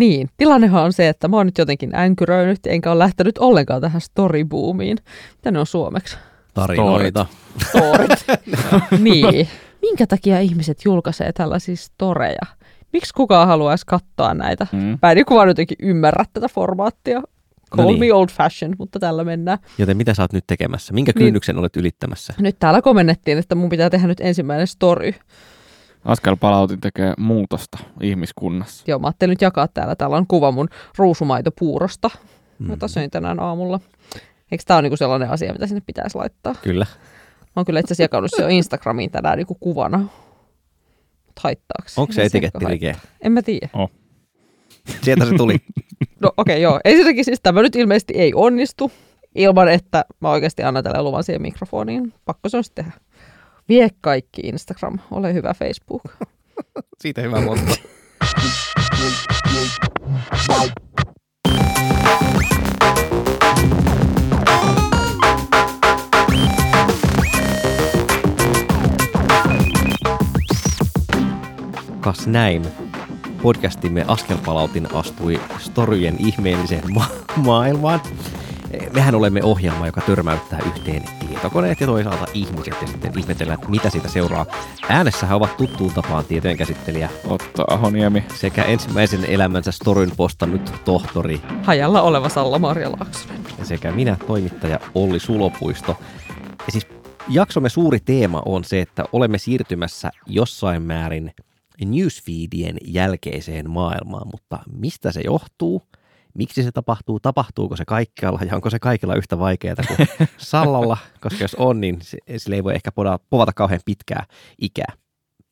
Niin, tilannehan on se, että mä oon nyt jotenkin änkyröinyt, enkä ole lähtenyt ollenkaan tähän storyboomiin. Mitä ne on suomeksi? Tarinoita. Storit. niin. Minkä takia ihmiset julkaisee tällaisia storeja? Miksi kukaan haluaisi katsoa näitä? Mm. Mä en niin vaan jotenkin ymmärrä tätä formaattia. Call No niin. me old fashioned, mutta tällä mennään. Joten mitä sä oot nyt tekemässä? Minkä Niin. kynnyksen olet ylittämässä? Nyt täällä komennettiin, että mun pitää tehdä nyt ensimmäinen story. Askel palautin tekee muutosta ihmiskunnassa. Joo, mä ajattelin nyt jakaa täällä. Täällä on kuva mun ruusumaitopuurosta, Mm. jota söin tänään aamulla. Eikö tää ole niinku sellainen asia, mitä sinne pitäisi laittaa? Kyllä. Mä oon kyllä itse asiassa jakanut se jo Instagramiin tänään niinku kuvana. Mut haittaako? Onko se Ei etiketti haittaa. rike? En mä tiedä. Sieltä se tuli. No okei, okay, joo. Ensinnäkin siis tämä nyt ilmeisesti ei onnistu ilman, että mä oikeasti annan tälle luvan siihen mikrofoniin. Pakko se on sitten tehdä. Vie kaikki Instagram, ole hyvä Facebook. Siitä hyvä motto. Kas näin. Podcastimme Askelpalautin astui storyjen ihmeelliseen ma- maailmaan. Mehän olemme ohjelma, joka törmäyttää yhteen tietokoneet ja toisaalta ihmiset ja sitten ihmetellään, että mitä siitä seuraa. Äänessähän ovat tuttuun tapaan tietojen käsittelijä Otto Ahoniemi. sekä ensimmäisen elämänsä storyn postannut tohtori Hajalla oleva Salla-Maria Laaksonen. sekä minä toimittaja Olli Sulopuisto. Ja siis jaksomme suuri teema on se, että olemme siirtymässä jossain määrin newsfeedien jälkeiseen maailmaan, mutta mistä se johtuu? Miksi se tapahtuu? Tapahtuuko se kaikkialla ja onko se kaikilla yhtä vaikeaa kuin Sallalla? Koska jos on, niin se- sille ei voi ehkä poda- povata kauhean pitkää ikää.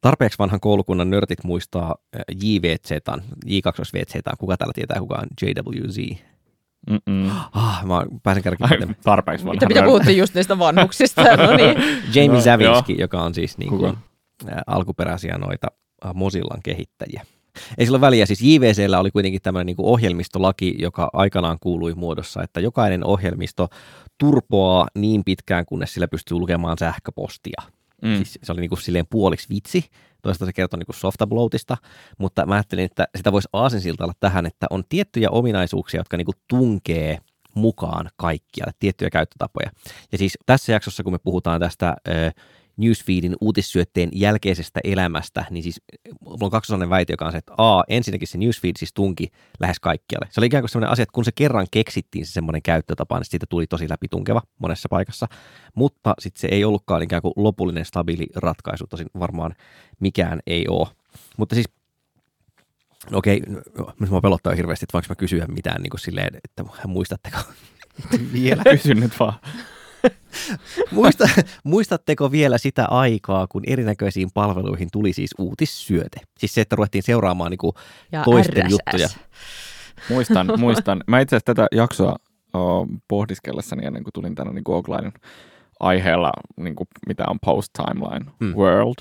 Tarpeeksi vanhan koulukunnan nörtit muistaa äh, JVZ, J2VZ, kuka täällä tietää, kuka on JWZ? Mm-mm. Ah, mä pääsen Ai, kärkipäälle. tarpeeksi vanha Mitä, mitä puhuttiin just niistä vanhuksista? No niin. Jamie No, Zavinski, joka on siis niin kuin, ä, alkuperäisiä noita ä, Mozillan kehittäjiä. Ei sillä ole väliä, siis JVCllä oli kuitenkin tämmöinen niin ohjelmistolaki, joka aikanaan kuului muodossa, että jokainen ohjelmisto turpoaa niin pitkään, kunnes sillä pystyy lukemaan sähköpostia. Mm. Siis se oli niin kuin silleen puoliksi vitsi, toista se kertoi niin kuin softabloatista, mutta mä ajattelin, että sitä voisi aasinsiltalla tähän, että on tiettyjä ominaisuuksia, jotka niin kuin tunkee mukaan kaikkialle, tiettyjä käyttötapoja. Ja siis tässä jaksossa, kun me puhutaan tästä ö, newsfeedin uutissyötteen jälkeisestä elämästä, niin siis mulla on kaksosainen väite, joka on se, että A, ensinnäkin se newsfeed siis tunki lähes kaikkialle. Se oli ikään kuin sellainen asia, että kun se kerran keksittiin se semmoinen käyttötapa, niin siitä tuli tosi läpitunkeva monessa paikassa, mutta sitten se ei ollutkaan ikään kuin lopullinen stabiili ratkaisu, tosin varmaan mikään ei ole. Mutta siis No okei, nyt mua pelottaa hirveästi, että voinko mä kysyä mitään niin kuin silleen, että muistatteko vielä? Kysy nyt vaan. Muista, muistatteko vielä sitä aikaa, kun erinäköisiin palveluihin tuli siis uutissyöte? Siis se, että ruvettiin seuraamaan niin kuin Ja toisten RSS. juttuja. Muistan, muistan. Mä itse asiassa tätä jaksoa o, pohdiskellessani ennen kuin tulin tänne niin Googlainen aiheella, niin kuin, mitä on post-timeline Hmm. world.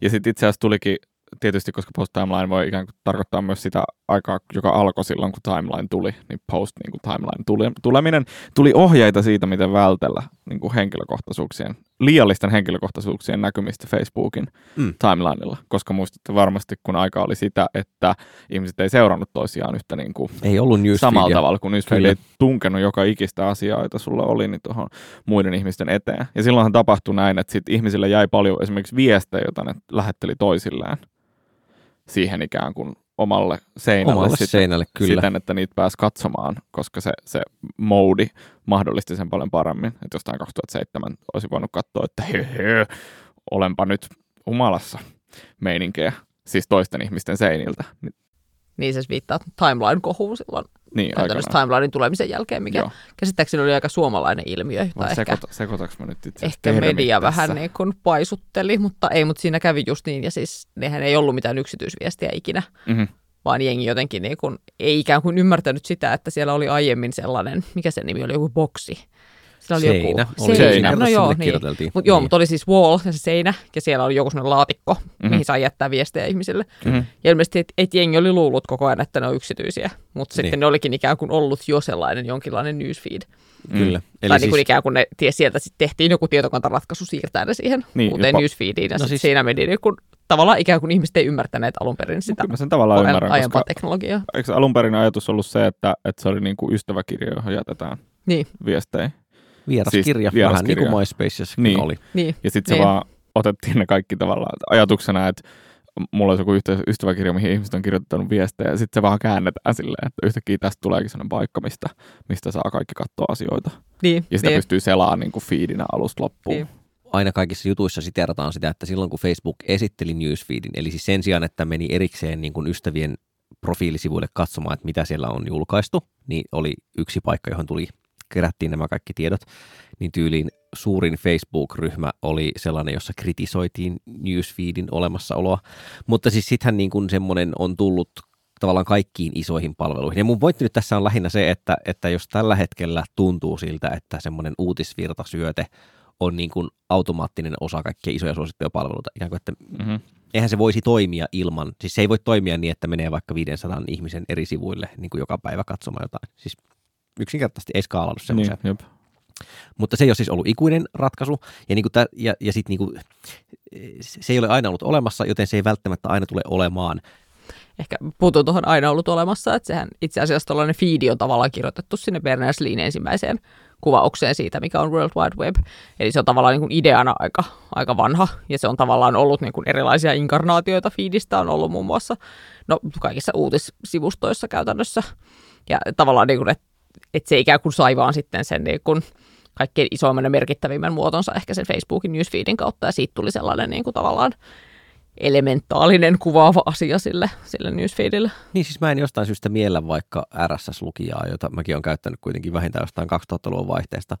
Ja sitten itse asiassa tulikin, tietysti koska post-timeline voi ikään kuin tarkoittaa myös sitä aikaa, joka alkoi silloin, kun timeline tuli, niin post-timeline tuli, tuleminen, tuli ohjeita siitä, miten vältellä niin kuin henkilökohtaisuuksien, liiallisten henkilökohtaisuuksien näkymistä Facebookin Mm. timelineilla, koska muistatte varmasti, kun aika oli sitä, että ihmiset ei seurannut toisiaan yhtä niin kuin Ei ollut samalla tavalla, kun newsfeed ei tunkenut joka ikistä asiaa, jota sulla oli, niin tuohon muiden ihmisten eteen. Ja silloinhan tapahtui näin, että sit ihmisille jäi paljon esimerkiksi viestejä, joita ne lähetteli toisilleen siihen ikään kuin omalle seinälle, Omalle sitten, seinälle, kyllä. siten, että niitä pääsi katsomaan, koska se, se moodi mahdollisti sen paljon paremmin. Että jostain 2007 olisi voinut katsoa, että hö, hö, olenpa nyt humalassa meininkejä, siis toisten ihmisten seiniltä. Niin, se viittaa timeline-kohuun silloin niin käytännössä timelinein tulemisen jälkeen, mikä Joo. käsittääkseni oli aika suomalainen ilmiö, jota ehkä, sekoita, mä nyt itse ehkä media tässä? vähän niin kuin paisutteli, mutta ei, mutta siinä kävi just niin, ja siis nehän ei ollut mitään yksityisviestiä ikinä, Mm-hmm. vaan jengi jotenkin niin kuin, ei ikään kuin ymmärtänyt sitä, että siellä oli aiemmin sellainen, mikä sen nimi oli, joku boksi. Sillä oli Seinä. joku Oli seinä. No joo, Sinne niin. Mut, joo, Niin. mutta oli siis wall ja se seinä, ja siellä oli joku sellainen laatikko, mm-hmm. mihin sai jättää viestejä ihmisille. Mm-hmm. Ja ilmeisesti, että et jengi oli luullut koko ajan, että ne on yksityisiä, mutta Niin. sitten ne olikin ikään kuin ollut jo sellainen jonkinlainen newsfeed. Kyllä. Eli tai siis... niin kuin ikään kuin ne, ties, sieltä sitten tehtiin joku tietokantaratkaisu siirtää ne siihen Niin, uuteen jopa- newsfeediin, ja No no siis- siinä meni niin kuin tavallaan ikään kuin ihmiset ei ymmärtäneet alun perin sitä Kyllä mä sen tavallaan ajan- ymmärrän, aiempaa koska teknologiaa. eikö alun perin ajatus ollut se, että, että se oli niin kuin ystäväkirja, johon jätetään Niin, viestejä. Vieraskirja, Siis vähän niin kuin MySpacessakin Niin. oli. niin. Ja sitten se Niin. vaan otettiin ne kaikki tavallaan ajatuksena, että mulla olisi joku ystäväkirja, mihin ihmiset on kirjoittanut viestejä, ja sitten se vaan käännetään silleen, että yhtäkkiä tästä tuleekin sellainen paikka, mistä, mistä saa kaikki katsoa asioita. Niin, Ja sitä niin. pystyy selaamaan niin kuin feedinä alusta loppuun. Niin. aina kaikissa jutuissa siterataan sitä, että silloin kun Facebook esitteli newsfeedin, eli siis sen sijaan, että meni erikseen niin kuin ystävien profiilisivuille katsomaan, että mitä siellä on julkaistu, niin oli yksi paikka, johon tuli, kerättiin nämä kaikki tiedot, niin tyyliin suurin Facebook-ryhmä oli sellainen, jossa kritisoitiin newsfeedin olemassaoloa, mutta siis sittenhän niin kuin semmoinen on tullut tavallaan kaikkiin isoihin palveluihin. Ja mun pointti nyt tässä on lähinnä se, että, että jos tällä hetkellä tuntuu siltä, että semmoinen uutisvirtasyöte on niin kuin automaattinen osa kaikkia isoja suosittuja palveluita, ikään kuin, että Mm-hmm. eihän se voisi toimia ilman, siis se ei voi toimia niin, että menee vaikka 500 ihmisen eri sivuille niin kuin joka päivä katsomaan jotain. Siis yksinkertaisesti ei skaalannut semmoisia. Niin, jep. Mutta se ei ole siis ollut ikuinen ratkaisu, ja, niin kuin tä, ja, ja sit niin kuin, se ei ole aina ollut olemassa, joten se ei välttämättä aina tule olemaan. Ehkä puutun tuohon aina ollut olemassa, että sehän itse asiassa tuollainen feedi on tavallaan kirjoitettu sinne Berners-Leein ensimmäiseen kuvaukseen siitä, mikä on World Wide Web. Eli se on tavallaan niin kuin ideana aika, aika vanha, ja se on tavallaan ollut niin kuin erilaisia inkarnaatioita feedistä, on ollut muun muassa no, kaikissa uutissivustoissa käytännössä. Ja tavallaan, niin kuin, että, että se ikään kuin sai vaan sitten sen niin kuin kaikkein isoimman ja merkittävimmän muotonsa ehkä sen Facebookin newsfeedin kautta, ja siitä tuli sellainen niin kuin tavallaan elementaalinen kuvaava asia sille, sille newsfeedille. Niin siis mä en jostain syystä miellä vaikka RSS-lukijaa, jota mäkin olen käyttänyt kuitenkin vähintään jostain 2000-luvun vaihteesta.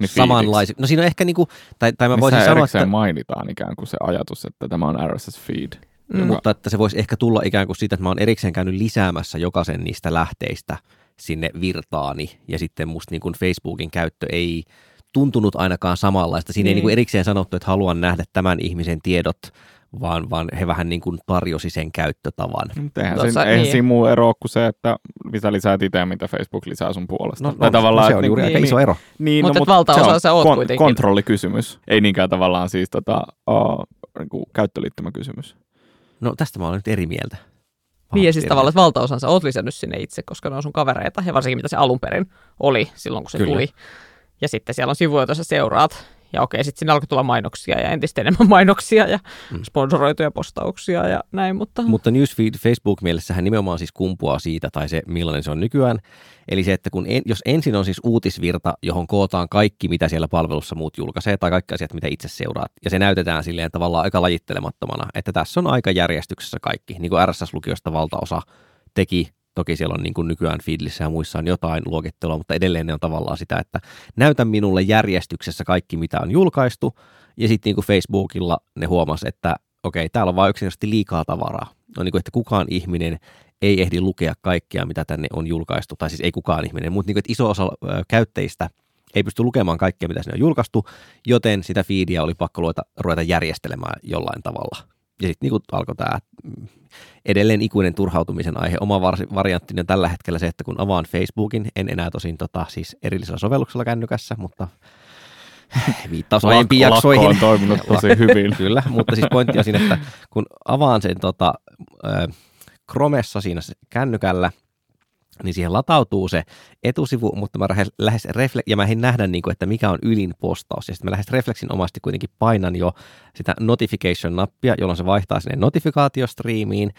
Niin Samanlaisia. No siinä on ehkä niinku, tai, tai mä Missä voisin sanoa, että, mainitaan ikään kuin se ajatus, että tämä on RSS feed. Mm. joka- mutta että se voisi ehkä tulla ikään kuin siitä, että mä oon erikseen käynyt lisäämässä jokaisen niistä lähteistä sinne virtaani, ja sitten musta niin kuin Facebookin käyttö ei tuntunut ainakaan samanlaista. Siinä ei Niin. niin kuin erikseen sanottu, että haluan nähdä tämän ihmisen tiedot, vaan, vaan he vähän niin kuin tarjosi sen käyttötavan. Mutta eihän, siinä, eihän niin. siinä muu ero kuin se, että mitä lisäät itse ja mitä Facebook lisää sun puolesta. No, Tai on, tavallaan, no se että on juuri niin- aika iso ero. Niin, Mutta no, et valtaosa sä oot kon- kuitenkin. kontrollikysymys, ei niinkään tavallaan siis tota, uh, niin käyttöliittymäkysymys. No tästä mä olen nyt eri mieltä. Niin ja siis tavallaan, että valtaosan sä oot lisännyt sinne itse, koska ne on sun kavereita, ja varsinkin mitä se alun perin oli silloin, kun se Kyllä. tuli. Ja sitten siellä on sivuja, joita sä seuraat, ja okei, sitten sinne alkoi tulla mainoksia ja entistä enemmän mainoksia ja Mm. sponsoroituja postauksia ja näin, mutta, Mutta newsfeed Facebook-mielessähän nimenomaan siis kumpuaa siitä, tai se millainen se on nykyään. Eli se, että kun en, jos ensin on siis uutisvirta, johon kootaan kaikki, mitä siellä palvelussa muut julkaisee, tai kaikki asiat, mitä itse seuraat, ja se näytetään silleen tavallaan aika lajittelemattomana, että tässä on aika järjestyksessä kaikki, niin kuin RSS-lukiosta valtaosa teki. Toki siellä on niin kuin nykyään feedlissä ja muissa on jotain luokittelua, mutta edelleen ne on tavallaan sitä, että näytä minulle järjestyksessä kaikki, mitä on julkaistu, ja sitten niin Facebookilla ne huomas, että okei, täällä on vain yksinkertaisesti liikaa tavaraa. No niin kuin, että kukaan ihminen ei ehdi lukea kaikkea, mitä tänne on julkaistu, tai siis ei kukaan ihminen, mutta niin kuin, että iso osa käyttäjistä ei pysty lukemaan kaikkea, mitä sinne on julkaistu, joten sitä feedia oli pakko ruveta, ruveta järjestelemään jollain tavalla. Ja sitten niin alkoi tämä mm, edelleen ikuinen turhautumisen aihe. Oma var- varianttini on tällä hetkellä se, että kun avaan Facebookin, en enää tosin tota, siis erillisellä sovelluksella kännykässä, mutta viittaus aiempiin Lakko jaksoihin. on toiminut tosi hyvin. Kyllä, mutta siis pointti on siinä, että kun avaan sen tota, ö, Chromessa siinä kännykällä, niin siihen latautuu se etusivu, mutta mä lähes, refle- ja mä en nähdä, niin kuin, että mikä on ylin postaus. Ja sitten mä lähes refleksinomaisesti kuitenkin painan jo sitä notification-nappia, jolloin se vaihtaa sinne notifikaatiostriimiin.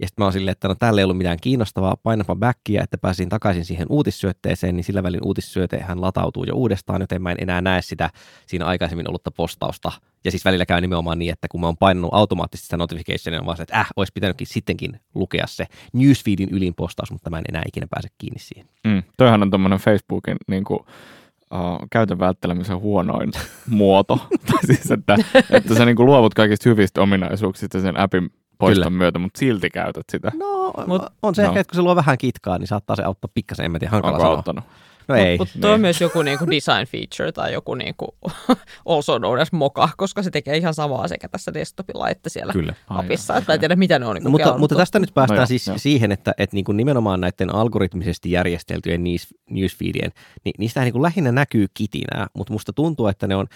Ja sitten mä oon silleen, että no täällä ei ollut mitään kiinnostavaa, painapa backia, että pääsin takaisin siihen uutissyötteeseen, niin sillä välin uutissyötehän latautuu jo uudestaan, joten mä en enää näe sitä siinä aikaisemmin ollutta postausta. Ja siis välillä käy nimenomaan niin, että kun mä oon painanut automaattisesti sitä notificationia, niin vaan se, että äh, olisi pitänytkin sittenkin lukea se newsfeedin ylin postaus, mutta mä en enää ikinä pääse kiinni siihen. Mm. Toihan on tämmöinen Facebookin niin kuin, uh, käytön välttelemisen huonoin muoto. siis, että, että sä niin kuin luovut kaikista hyvistä ominaisuuksista sen appin poiston Kyllä. myötä, mutta silti käytät sitä. No, Mut- on se no. ehkä, että kun se luo vähän kitkaa, niin saattaa se auttaa pikkasen, en mä tiedä, hankala Onko sanoa. auttanut? No ei. Mutta toi on niin. myös joku niinku design feature tai joku niinku also known as moka, koska se tekee ihan samaa sekä tässä desktopilla että siellä Kyllä. Ai appissa. Että en tiedä, mitä ne on niinku No, mutta, mutta tästä nyt päästään No siis joo. siihen, että, että niin kuin nimenomaan näiden algoritmisesti järjesteltyjen news- newsfeedien, niin niistä niin kuin lähinnä näkyy kitinää, mutta musta tuntuu, että ne on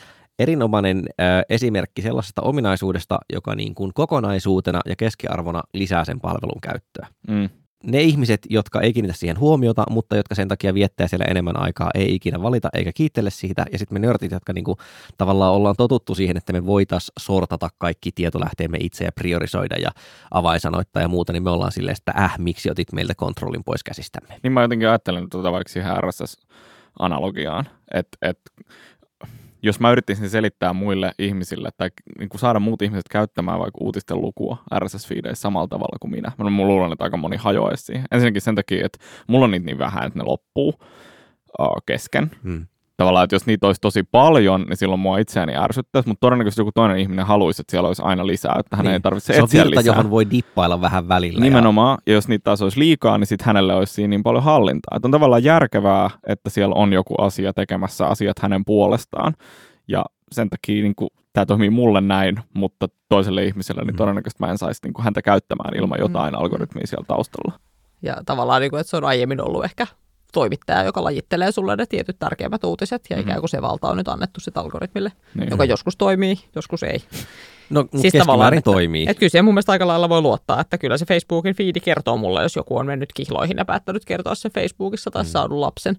erinomainen äh, esimerkki sellaisesta ominaisuudesta, joka niin kuin kokonaisuutena ja keskiarvona lisää sen palvelun käyttöä. Mm. Ne ihmiset, jotka ei kiinnitä siihen huomiota, mutta jotka sen takia viettää siellä enemmän aikaa, ei ikinä valita eikä kiittele siitä. Ja sitten me nörtit, jotka niinku, tavallaan ollaan totuttu siihen, että me voitaisiin sortata kaikki tietolähteemme itse ja priorisoida ja avainsanoittaa ja muuta, niin me ollaan silleen, että äh, miksi otit meiltä kontrollin pois käsistämme. Niin mä jotenkin ajattelen tuota vaikka siihen RSS-analogiaan, että et, jos mä yrittäisin selittää muille ihmisille tai niin kuin saada muut ihmiset käyttämään vaikka uutisten lukua RSS-fiideissä samalla tavalla kuin minä, mä luulen, että aika moni hajoaisi siihen. Ensinnäkin sen takia, että mulla on niitä niin vähän, että ne loppuu uh, kesken. Hmm. Tavallaan, että jos niitä olisi tosi paljon, niin silloin mua itseäni ärsyttäisi, mutta todennäköisesti joku toinen ihminen haluaisi, että siellä olisi aina lisää, että hän Niin. ei tarvitse Se on etsiä virta, lisää. johon voi dippailla vähän välillä. Nimenomaan, ja jos niitä taas olisi liikaa, niin sitten hänelle olisi siinä niin paljon hallintaa. Että on tavallaan järkevää, että siellä on joku asia tekemässä asiat hänen puolestaan. Ja sen takia niin tämä toimii mulle näin, mutta toiselle ihmiselle niin Mm. todennäköisesti mä en saisi niin kuin, häntä käyttämään ilman jotain algoritmia siellä taustalla. Ja tavallaan, niin kuin, että se on aiemmin ollut ehkä toimittaja, joka lajittelee sulle ne tietyt tärkeimmät uutiset, ja Mhm. ikään kuin se valta on nyt annettu sit algoritmille, Niin. joka joskus toimii, joskus ei. No, mutta Siis tavallaan, keskimäärin että- toimii. Et kyllä siihen mun mielestä aika lailla voi luottaa, että kyllä se Facebookin fiidi kertoo mulle, jos joku on mennyt kihloihin ja päättänyt kertoa sen Facebookissa tai Mm. saanut lapsen.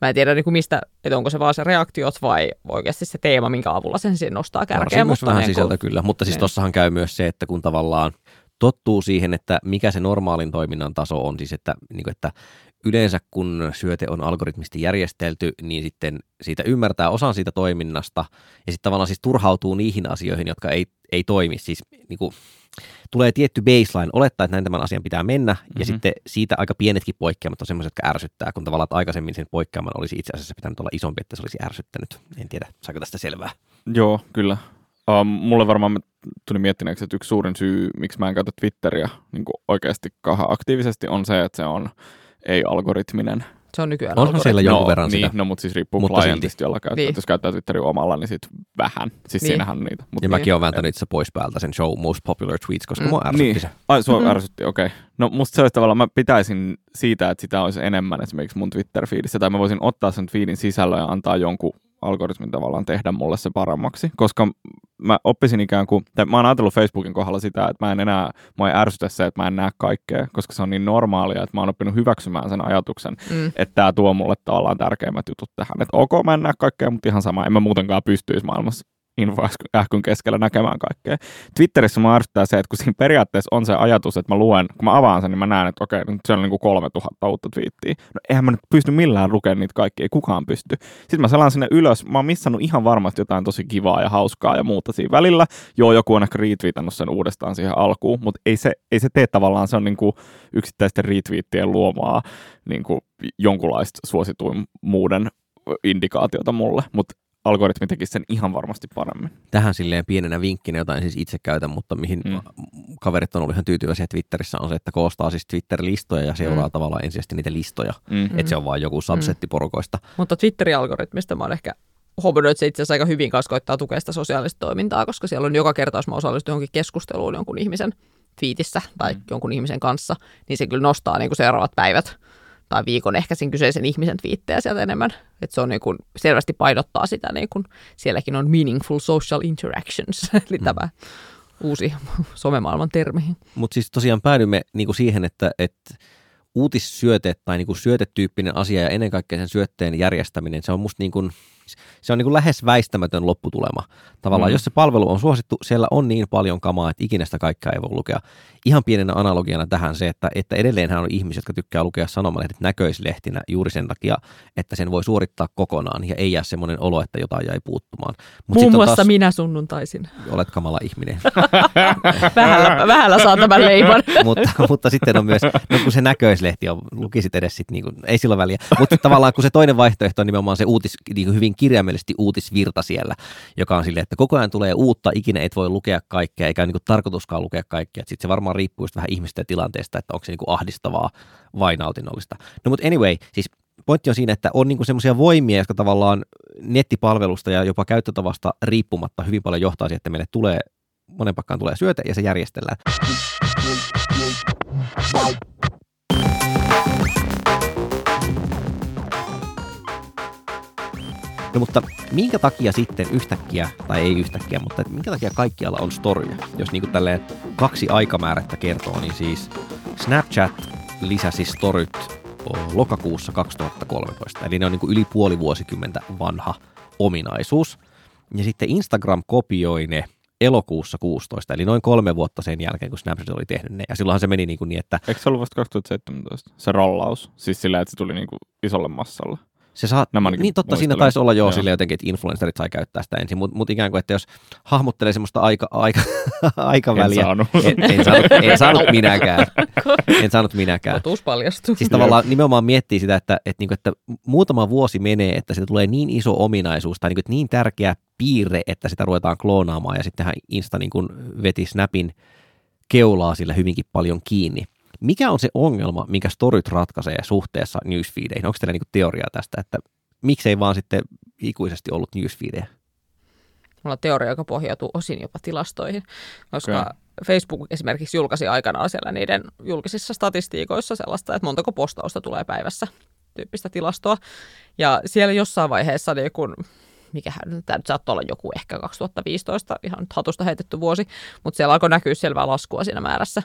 Mä en tiedä niin kuin mistä, että onko se vaan se reaktiot vai oikeasti se teema, minkä avulla sen siihen nostaa kärkeen. Varsin myös vähän niin kuin- sisältä kyllä, mutta siis niin. tossahan käy myös se, että kun tavallaan tottuu siihen, että mikä se normaalin toiminnan taso on, siis että, niin kuin, että yleensä kun syöte on algoritmisesti järjestelty, niin sitten siitä ymmärtää osan siitä toiminnasta ja sitten tavallaan siis turhautuu niihin asioihin, jotka ei, ei toimi. Siis niin kuin, tulee tietty baseline, olettaa, että näin tämän asian pitää mennä, mm-hmm. Mhm. ja sitten siitä aika pienetkin poikkeamat on semmoiset, jotka ärsyttää, kun tavallaan että aikaisemmin sen poikkeaman olisi itse asiassa pitänyt olla isompi, että se olisi ärsyttänyt. En tiedä, saako tästä selvää. Joo, kyllä. Um, mulle varmaan tuli miettineeksi, että yksi suurin syy, miksi mä en käytä Twitteriä niin oikeasti kauhean aktiivisesti, on se, että se on ei-algoritminen. Se on nykyään Onhan siellä jonkun no, verran niin, sitä. No, mutta siis riippuu Mutta klientista, jolla käyttää. Niin. Jos käyttää Twitterin omalla, niin sit vähän. Siis Niin. siinähän on niitä. Mut Ja Niin. mäkin olen vääntänyt itse pois päältä sen show most popular tweets, koska Mm. mua ärsytti Niin. se. Ai, sua Mhm. ärsytti, okei. Okay. No musta se olisi tavallaan, mä pitäisin siitä, että sitä olisi enemmän esimerkiksi mun Twitter-fiidissä, tai mä voisin ottaa sen feedin sisällön ja antaa jonkun algoritmin tavallaan tehdä mulle se paremmaksi, koska mä oppisin ikään kuin, tai mä oon ajatellut Facebookin kohdalla sitä, että mä en enää, mä ei ärsytä se, että mä en näe kaikkea, koska se on niin normaalia, että mä oon oppinut hyväksymään sen ajatuksen, Mm. että tämä tuo mulle tavallaan tärkeimmät jutut tähän. Että ok, mä en näe kaikkea, mutta ihan sama, en mä muutenkaan pystyisi maailmassa infoähkyn keskellä näkemään kaikkea. Twitterissä mä ärsyttää se, että kun siinä periaatteessa on se ajatus, että mä luen, kun mä avaan sen, niin mä näen, että okei, nyt siellä on niin kuin 3000 uutta twiittiä. No eihän mä nyt pysty millään lukemaan niitä kaikkia, ei kukaan pysty. Sitten mä selaan sinne ylös, mä oon missannut ihan varmasti jotain tosi kivaa ja hauskaa ja muuta siinä välillä. Joo, joku on ehkä retweetannut sen uudestaan siihen alkuun, mutta ei se, ei se tee tavallaan, se on niin kuin yksittäisten retweettien luomaa niin kuin jonkunlaista suosituimmuuden indikaatiota mulle, mutta algoritmi tekisi sen ihan varmasti paremmin. Tähän silleen pienenä vinkkinä, jota en siis itse käytä, mutta mihin Mm. mm. kaverit on ollut ihan tyytyväisiä Twitterissä, on se, että koostaa siis Twitter-listoja ja seuraa Mm. mm. tavallaan ensisijaisesti niitä listoja. Mm. Mm. Että se on vain joku subsetti porukoista. Mutta Twitterin algoritmista mä oon ehkä huomannut, että se itse asiassa aika hyvin kanssa koittaa tukea sitä sosiaalista toimintaa, koska siellä on joka kerta, jos mä osallistun johonkin keskusteluun jonkun ihmisen twiitissä tai mm. jonkun ihmisen kanssa, niin se kyllä nostaa niin kuin seuraavat päivät tai viikon ehkä sen kyseisen ihmisen twiittejä sieltä enemmän. Että se on niin kuin, selvästi painottaa sitä, niin kuin, sielläkin on meaningful social interactions, eli Mm. tämä uusi somemaailman termi. Mutta siis tosiaan päädymme niinku siihen, että, että uutissyöte tai niinku syötetyyppinen asia ja ennen kaikkea sen syötteen järjestäminen, se on musta niinku, se on niinku lähes väistämätön lopputulema. Tavallaan, Mm. jos se palvelu on suosittu, siellä on niin paljon kamaa, että ikinä sitä kaikkea ei voi lukea. Ihan pienenä analogiana tähän se, että, että edelleenhän on ihmisiä, jotka tykkää lukea sanomalehdet näköislehtinä juuri sen takia, että sen voi suorittaa kokonaan ja ei jää semmoinen olo, että jotain jäi puuttumaan. Mut Muun muassa taas, minä sunnuntaisin. olet kamala ihminen. Vähällä, vähällä saa tämän leiman. mutta, mutta sitten on myös, no kun se näköislehti on, lukisit edes sit, niin kuin, ei sillä väliä, mutta tavallaan kun se toinen vaihtoehto on nimenomaan se uutis, niin kuin hyvin kirjaimellisesti uutisvirta siellä, joka on silleen, että koko ajan tulee uutta, ikinä et voi lukea kaikkea, eikä ole niin tarkoituskaan lukea kaikkea, sitten se varmaan riippuu vähän ihmistä ja tilanteesta, että onko se niin ahdistavaa vai nautinnollista. No mutta anyway, siis pointti on siinä, että on niinku semmoisia voimia, jotka tavallaan nettipalvelusta ja jopa käyttötavasta riippumatta hyvin paljon johtaa siihen, että meille tulee monen pakkaan tulee syöte ja se järjestellään. No mutta minkä takia sitten yhtäkkiä, tai ei yhtäkkiä, mutta minkä takia kaikkialla on storyja? Jos niin tälleen kaksi aikamäärättä kertoo, niin siis Snapchat lisäsi storyt lokakuussa 2013. Eli ne on niin kuin yli puoli vuosikymmentä vanha ominaisuus. Ja sitten Instagram kopioi ne elokuussa 16, eli noin kolme vuotta sen jälkeen, kun Snapchat oli tehnyt ne. Ja silloinhan se meni niin, kuin niin että... Eikö se ollut vasta 2017, se rollaus? Siis sillä, että se tuli niin kuin isolle massalle. Se saa, niin totta, siinä taisi olla jo sille jotenkin, että influencerit sai käyttää sitä ensin, mutta mut ikään kuin, että jos hahmottelee semmoista aika, aika, aikaväliä. En saanut. En, en, saanut, en saanut minäkään. En saanut minäkään. Totuus paljastuu. Siis tavallaan nimenomaan miettii sitä, että, että, niin kuin, että muutama vuosi menee, että siitä tulee niin iso ominaisuus tai niin, kuin, niin tärkeä piirre, että sitä ruvetaan kloonaamaan ja sittenhän Insta niin kuin veti Snapin keulaa sillä hyvinkin paljon kiinni. Mikä on se ongelma, mikä storyt ratkaisee suhteessa newsfeedeihin? Onko teillä niinku teoriaa tästä, että miksei vaan sitten ikuisesti ollut newsfeedejä? Mulla on teoria, joka pohjautuu osin jopa tilastoihin, koska okay. Facebook esimerkiksi julkaisi aikanaan siellä niiden julkisissa statistiikoissa sellaista, että montako postausta tulee päivässä tyyppistä tilastoa. Ja siellä jossain vaiheessa niin kun mikähän, tämä nyt saattoi olla joku ehkä 2015, ihan hatusta heitetty vuosi, mutta siellä alkoi näkyä selvää laskua siinä määrässä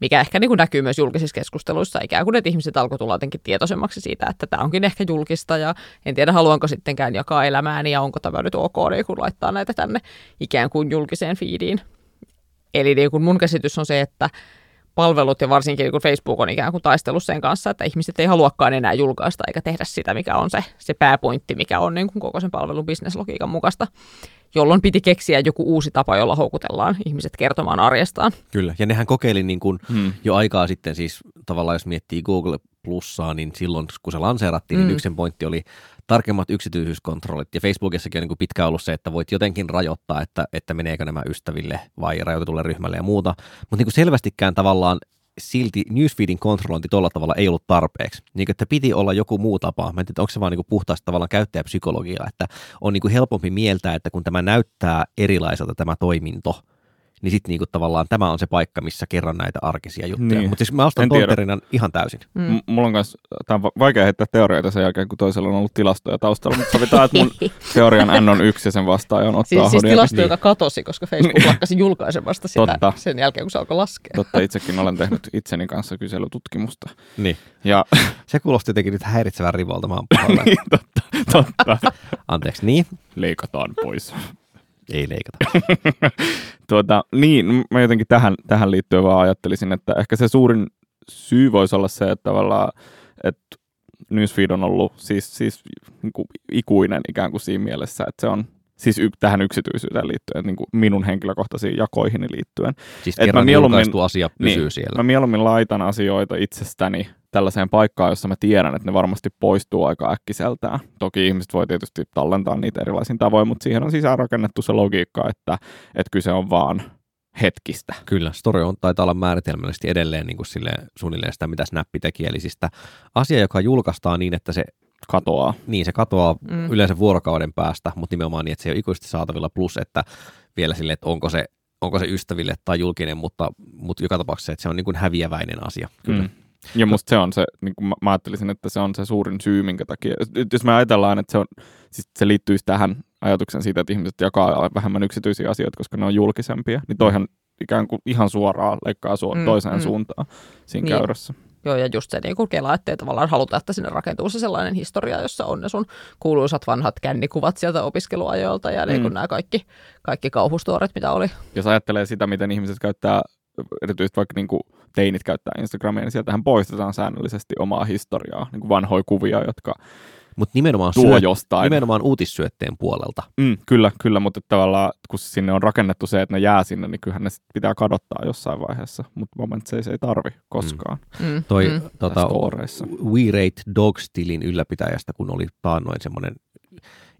mikä ehkä niin kuin näkyy myös julkisissa keskusteluissa, ikään kuin että ihmiset alkoi tulla jotenkin tietoisemmaksi siitä, että tämä onkin ehkä julkista ja en tiedä haluanko sittenkään jakaa elämääni ja onko tämä nyt ok, niin kun laittaa näitä tänne ikään kuin julkiseen feediin. Eli niin kuin mun käsitys on se, että palvelut ja varsinkin niin kuin Facebook on ikään kuin taistellut sen kanssa, että ihmiset ei haluakaan enää julkaista eikä tehdä sitä, mikä on se, se pääpointti, mikä on niin kuin koko sen palvelun bisneslogiikan mukaista jolloin piti keksiä joku uusi tapa, jolla houkutellaan ihmiset kertomaan arjestaan. Kyllä, ja nehän kokeili niin kuin hmm. jo aikaa sitten, siis tavallaan jos miettii Google Plussaa, niin silloin kun se lanseerattiin, niin hmm. niin yksi pointti oli tarkemmat yksityisyyskontrollit. Ja Facebookissakin on niin kuin pitkään ollut se, että voit jotenkin rajoittaa, että, että meneekö nämä ystäville vai rajoitetulle ryhmälle ja muuta. Mutta niin kuin selvästikään tavallaan silti newsfeedin kontrollointi tuolla tavalla ei ollut tarpeeksi. Niin että piti olla joku muu tapa. Mä en tiedä, onko se vaan niin puhtaasti tavallaan käyttäjäpsykologiaa, että on niin helpompi mieltää, että kun tämä näyttää erilaiselta tämä toiminto, niin sitten niinku tavallaan tämä on se paikka, missä kerran näitä arkisia juttuja. Niin. Mutta siis mä ostan ton ihan täysin. Mm. M- mulla on kanssa, tämä on vaikea heittää teorioita sen jälkeen, kun toisella on ollut tilastoja taustalla, mutta sovitaan, että mun teorian N on yksi ja sen vastaaja on ottaa Siis, siis tilasto, niin. joka katosi, koska Facebook niin. lakkasi julkaisemasta sitä Totta. sen jälkeen, kun se alkoi laskea. Totta, itsekin olen tehnyt itseni kanssa kyselytutkimusta. Niin. Ja... Se kuulosti jotenkin nyt häiritsevän rivolta, mä oon niin, totta, totta. Anteeksi, niin? Leikataan pois. Ei leikata. tuota, niin, mä jotenkin tähän, tähän liittyen vaan ajattelisin, että ehkä se suurin syy voisi olla se, että tavallaan, että newsfeed on ollut siis, siis niin kuin ikuinen ikään kuin siinä mielessä, että se on siis y- tähän yksityisyyteen liittyen, niin kuin minun henkilökohtaisiin jakoihin liittyen. Siis Et kerran mä mieluummin, asia pysyy niin, siellä. Mä mieluummin laitan asioita itsestäni tällaiseen paikkaan, jossa mä tiedän, että ne varmasti poistuu aika äkkiseltään. Toki ihmiset voi tietysti tallentaa niitä erilaisin tavoin, mutta siihen on sisäänrakennettu se logiikka, että, että kyse on vaan hetkistä. Kyllä, story on, taitaa olla määritelmällisesti edelleen niin kuin silleen, suunnilleen sitä, mitä Snappi teki. Eli siis asia, joka julkaistaan niin, että se katoaa. Niin, se katoaa mm. yleensä vuorokauden päästä, mutta nimenomaan niin, että se ei ole ikuisesti saatavilla. Plus, että vielä sille, että onko se, onko se ystäville tai julkinen, mutta, mutta joka tapauksessa, että se on niin kuin häviäväinen asia. Kyllä. Mm. Ja musta se on se, niin kuin mä ajattelisin, että se on se suurin syy, minkä takia, jos me ajatellaan, että se, on, siis se liittyisi tähän ajatuksen siitä, että ihmiset jakaa vähemmän yksityisiä asioita, koska ne on julkisempia, niin toihan ikään kuin ihan suoraan leikkaa su- mm, toiseen mm. suuntaan siinä niin. käyrässä. Joo, ja just se niin kuin kela, ettei tavallaan haluta, että sinne rakentuu se sellainen historia, jossa on ne sun kuuluisat vanhat kännikuvat sieltä opiskeluajoilta ja niin kuin mm. nämä kaikki, kaikki kauhustuoret, mitä oli. Jos ajattelee sitä, miten ihmiset käyttää, erityisesti vaikka niin kuin teinit käyttää Instagramia, niin sieltähän poistetaan säännöllisesti omaa historiaa, niin kuin vanhoja kuvia, jotka mutta nimenomaan, tuo syöt, jostain. nimenomaan uutissyötteen puolelta. Mm, kyllä, kyllä, mutta tavallaan kun sinne on rakennettu se, että ne jää sinne, niin kyllähän ne pitää kadottaa jossain vaiheessa, mutta moment se, se ei tarvi koskaan. Mm. mm. Toi mm. Tota, We Rate Dogs-tilin ylläpitäjästä, kun oli taannoin semmoinen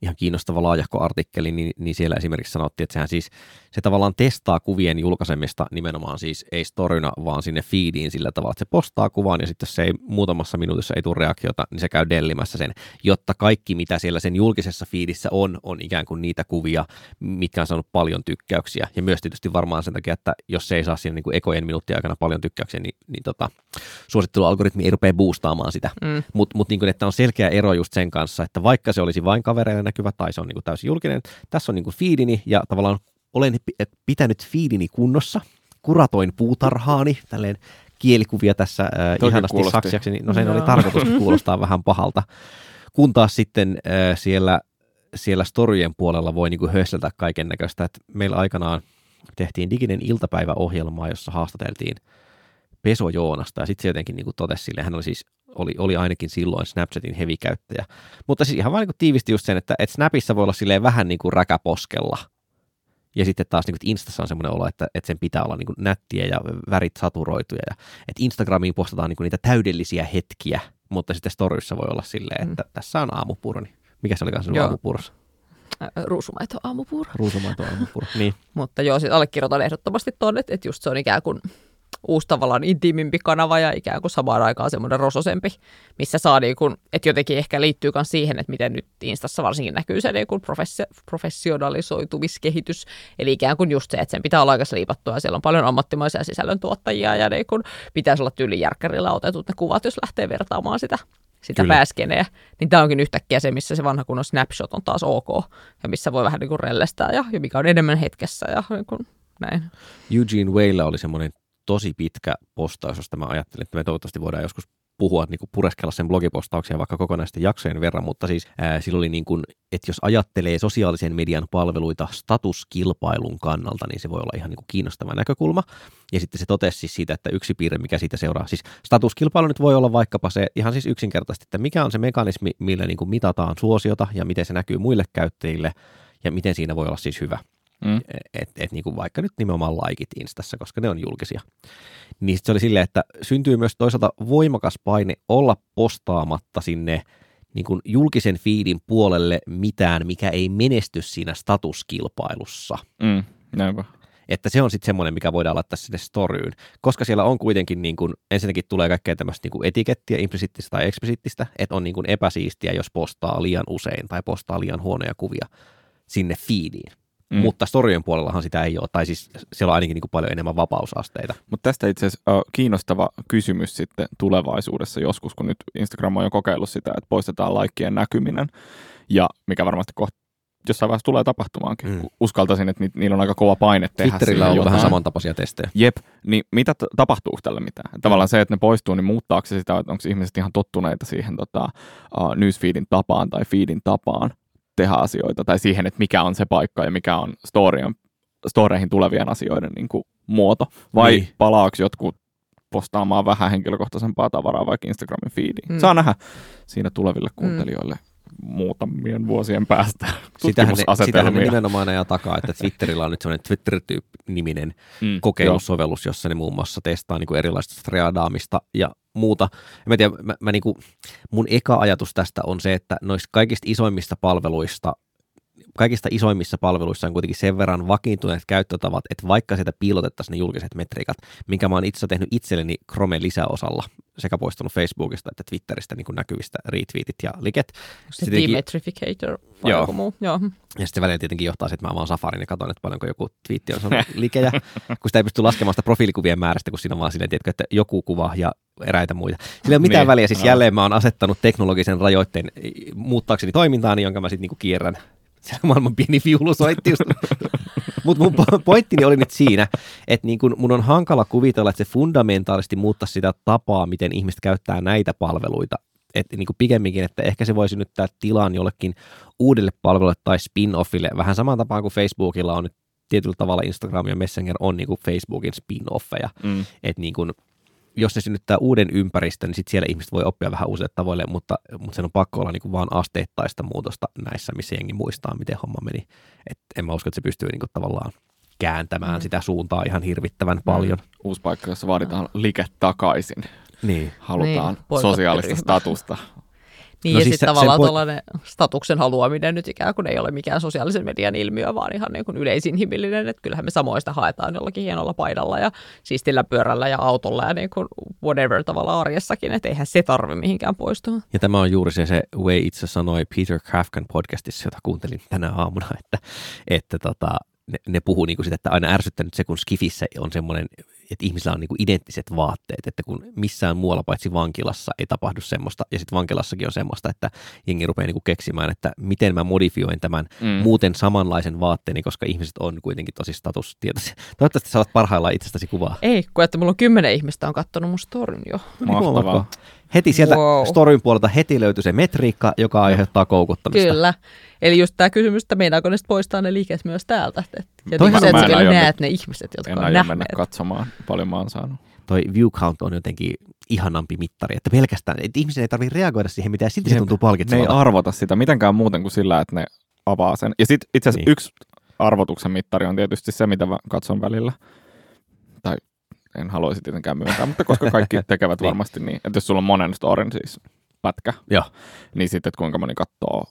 ihan kiinnostava laajahko artikkeli, niin, niin siellä esimerkiksi sanottiin, että sehän siis se tavallaan testaa kuvien julkaisemista nimenomaan siis ei storyna, vaan sinne feediin sillä tavalla, että se postaa kuvan ja sitten se ei muutamassa minuutissa ei tule reaktiota, niin se käy dellimässä sen, jotta kaikki mitä siellä sen julkisessa feedissä on, on ikään kuin niitä kuvia, mitkä on saanut paljon tykkäyksiä. Ja myös tietysti varmaan sen takia, että jos se ei saa siinä niin kuin ekojen minuuttien aikana paljon tykkäyksiä, niin, niin tota, suosittelualgoritmi ei rupea boostaamaan sitä. Mm. Mutta mut niin että on selkeä ero just sen kanssa, että vaikka se olisi vain kavereille näkyvä tai se on niin kuin täysin julkinen. Tässä on niin kuin feedini ja tavallaan olen pitänyt feedini kunnossa, kuratoin puutarhaani, tälleen kielikuvia tässä äh, ihanasti kuulosti. saksiaksi, niin no sen no. oli tarkoitus kuulostaa vähän pahalta. Kun taas sitten äh, siellä, siellä storyjen puolella voi niin hösseltä kaiken näköistä, että meillä aikanaan tehtiin diginen iltapäiväohjelmaa, jossa haastateltiin Peso Joonasta ja sitten se jotenkin niin totesi sille, hän oli siis oli, oli ainakin silloin Snapchatin hevikäyttäjä. Mutta siis ihan vain niin tiivisti just sen, että, että Snapissa voi olla silleen vähän niin kuin räkäposkella – ja sitten taas niin kuin, Instassa on semmoinen olo, että, että sen pitää olla niin kuin, nättiä ja värit saturoituja. Ja, että Instagramiin postataan niin kuin, niitä täydellisiä hetkiä, mutta sitten Storyssa voi olla silleen, että mm. tässä on aamupuro. Niin mikä se oli kanssa aamupurossa? Ruusumaito aamupuuro. Ruusumaito aamupuuro, niin. mutta joo, siis allekirjoitan ehdottomasti tuonne, että, että just se on ikään kuin uusi tavallaan intiimimpi kanava ja ikään kuin samaan aikaan semmoinen rososempi, missä saa niin kuin, että jotenkin ehkä liittyy myös siihen, että miten nyt Instassa varsinkin näkyy se niin kuin professi- professionalisoitumiskehitys, eli ikään kuin just se, että sen pitää olla aika liipattua ja siellä on paljon ammattimaisia sisällöntuottajia ja niin kuin pitäisi olla tyylijärkkärillä otetut ne kuvat, jos lähtee vertaamaan sitä sitä Kyllä. pääskeneä, niin tämä onkin yhtäkkiä se, missä se vanha kunnon snapshot on taas ok, ja missä voi vähän niin kuin rellestää, ja, ja mikä on enemmän hetkessä, ja niin kuin näin. Eugene Waylla oli semmoinen tosi pitkä postaus, josta mä ajattelin, että me toivottavasti voidaan joskus puhua, niin kuin pureskella sen blogipostauksia vaikka kokonaisten jaksojen verran, mutta siis ää, sillä oli niin kuin, että jos ajattelee sosiaalisen median palveluita statuskilpailun kannalta, niin se voi olla ihan niin kuin kiinnostava näkökulma. Ja sitten se totesi siis siitä, että yksi piirre, mikä siitä seuraa, siis statuskilpailu nyt voi olla vaikkapa se ihan siis yksinkertaisesti, että mikä on se mekanismi, millä niin kuin mitataan suosiota ja miten se näkyy muille käyttäjille ja miten siinä voi olla siis hyvä. Mm. Että et niinku vaikka nyt nimenomaan laikit Instassa, koska ne on julkisia. Niin se oli silleen, että syntyy myös toisaalta voimakas paine olla postaamatta sinne niin kuin julkisen fiidin puolelle mitään, mikä ei menesty siinä statuskilpailussa. Mm, näinpä. Että se on sitten semmoinen, mikä voidaan laittaa sinne storyyn, koska siellä on kuitenkin, niin kuin, ensinnäkin tulee kaikkea tämmöistä niin kuin etikettiä, implisiittistä tai eksplisiittistä, että on niin kuin epäsiistiä, jos postaa liian usein tai postaa liian huonoja kuvia sinne feediin. Mm. Mutta storien puolellahan sitä ei ole, tai siis siellä on ainakin niin kuin paljon enemmän vapausasteita. Mutta tästä itse asiassa kiinnostava kysymys sitten tulevaisuudessa joskus, kun nyt Instagram on jo kokeillut sitä, että poistetaan laikkien näkyminen, ja mikä varmasti kohta jossain vaiheessa tulee tapahtumaankin. Mm. Uskaltaisin, että ni- niillä on aika kova paine tehdä Twitterillä on ollut vähän samantapaisia testejä. Jep, niin mitä t- tapahtuu tälle mitään? Tavallaan se, että ne poistuu, niin muuttaako se sitä, että onko ihmiset ihan tottuneita siihen tota, uh, newsfeedin tapaan tai feedin tapaan, tehdä asioita tai siihen, että mikä on se paikka ja mikä on storien, storeihin tulevien asioiden niin kuin, muoto. Vai niin. palaako jotkut postaamaan vähän henkilökohtaisempaa tavaraa vaikka Instagramin feediin. Mm. Saa nähdä siinä tuleville kuuntelijoille mm. Muutamien vuosien päästä sitähän ne, sitähän ne nimenomaan ajaa takaa, että Twitterillä on nyt sellainen Twitter-niminen mm, kokeilusovellus, jossa ne muun muassa testaa niin kuin erilaista streadaamista ja muuta. Mä tiedän, mä, mä niin kuin, mun eka ajatus tästä on se, että noista kaikista isoimmista palveluista kaikista isoimmissa palveluissa on kuitenkin sen verran vakiintuneet käyttötavat, että vaikka sieltä piilotettaisiin ne julkiset metriikat, minkä mä oon itse tehnyt itselleni Chrome lisäosalla, sekä poistanut Facebookista että Twitteristä niin näkyvistä retweetit ja liket. Se demetrificator vai joo. joku muu. Joo. Ja sitten välillä tietenkin johtaa että mä avaan Safarin ja katson, että paljonko joku twiitti on saanut likejä, kun sitä ei pysty laskemaan sitä profiilikuvien määrästä, kun siinä on vaan silleen, tiedätkö, että joku kuva ja eräitä muita. Sillä ei ole mitään niin, väliä, siis no. jälleen mä oon asettanut teknologisen rajoitteen muuttaakseni toimintaani, jonka mä sitten niinku kierrän se maailman pieni viulu soitti just. Mutta mun pointtini oli nyt siinä, että niin kun mun on hankala kuvitella, että se fundamentaalisesti muuttaa sitä tapaa, miten ihmiset käyttää näitä palveluita. Että niin pikemminkin, että ehkä se voisi nyt tilan jollekin uudelle palvelulle tai spin-offille, vähän samaan tapaan kuin Facebookilla on nyt tietyllä tavalla Instagram ja Messenger on niin kuin Facebookin spin-offeja. Mm. Että niin kuin jos ne synnyttää uuden ympäristön, niin sitten siellä ihmiset voi oppia vähän uusille tavoille, mutta, mutta sen on pakko olla niin kuin vaan asteittaista muutosta näissä, missä jengi muistaa, miten homma meni. Et en mä usko, että se pystyy niin kuin tavallaan kääntämään mm. sitä suuntaa ihan hirvittävän mm. paljon. Uusi paikka, jossa vaaditaan like takaisin. Niin. Halutaan niin, sosiaalista statusta. Niin, no ja siis sitten tavallaan po- tuollainen statuksen haluaminen nyt ikään kuin ei ole mikään sosiaalisen median ilmiö, vaan ihan niin kuin yleisinhimillinen, että kyllähän me samoista haetaan jollakin hienolla paidalla ja siistillä pyörällä ja autolla ja niin kuin whatever tavalla arjessakin, että eihän se tarvi mihinkään poistua. Ja tämä on juuri se, se Way itse sanoi Peter Krafkan podcastissa, jota kuuntelin tänä aamuna, että, että tota, ne, ne puhuu niin kuin sitä, että aina ärsyttänyt se, kun Skifissä on semmoinen, että ihmisillä on niin kuin identtiset vaatteet, että kun missään muualla paitsi vankilassa ei tapahdu semmoista, ja sitten vankilassakin on semmoista, että jengi rupeaa niin kuin keksimään, että miten mä modifioin tämän mm. muuten samanlaisen vaatteeni, koska ihmiset on kuitenkin tosi statustietoisia. Toivottavasti saat parhaillaan itsestäsi kuvaa. Ei, kun että mulla on kymmenen ihmistä on kattonut mun storin jo. Mahtavaa. Heti sieltä Wow. storyn puolelta heti löytyi se metriikka, joka aiheuttaa koukuttamista. Kyllä. Eli just tämä kysymys, että meinaako ne poistaa ne liikkeet myös täältä. Et- Ja Toihan niin se, että vielä näet ne ihmiset, jotka En on nähneet. mennä katsomaan, paljon mä oon saanut. Toi view count on jotenkin ihanampi mittari, että pelkästään, että ihmisen ei tarvitse reagoida siihen, mitä silti se tuntuu Ne ei palkitsevalta. arvota sitä mitenkään muuten kuin sillä, että ne avaa sen. Ja sitten itse asiassa Niin. niin. yksi arvotuksen mittari on tietysti se, mitä mä katson välillä. Tai en haluaisi tietenkään myöntää, mutta koska kaikki tekevät Niin. varmasti niin. Että jos sulla on monen storin siis pätkä, Joo. niin sitten että kuinka moni katsoo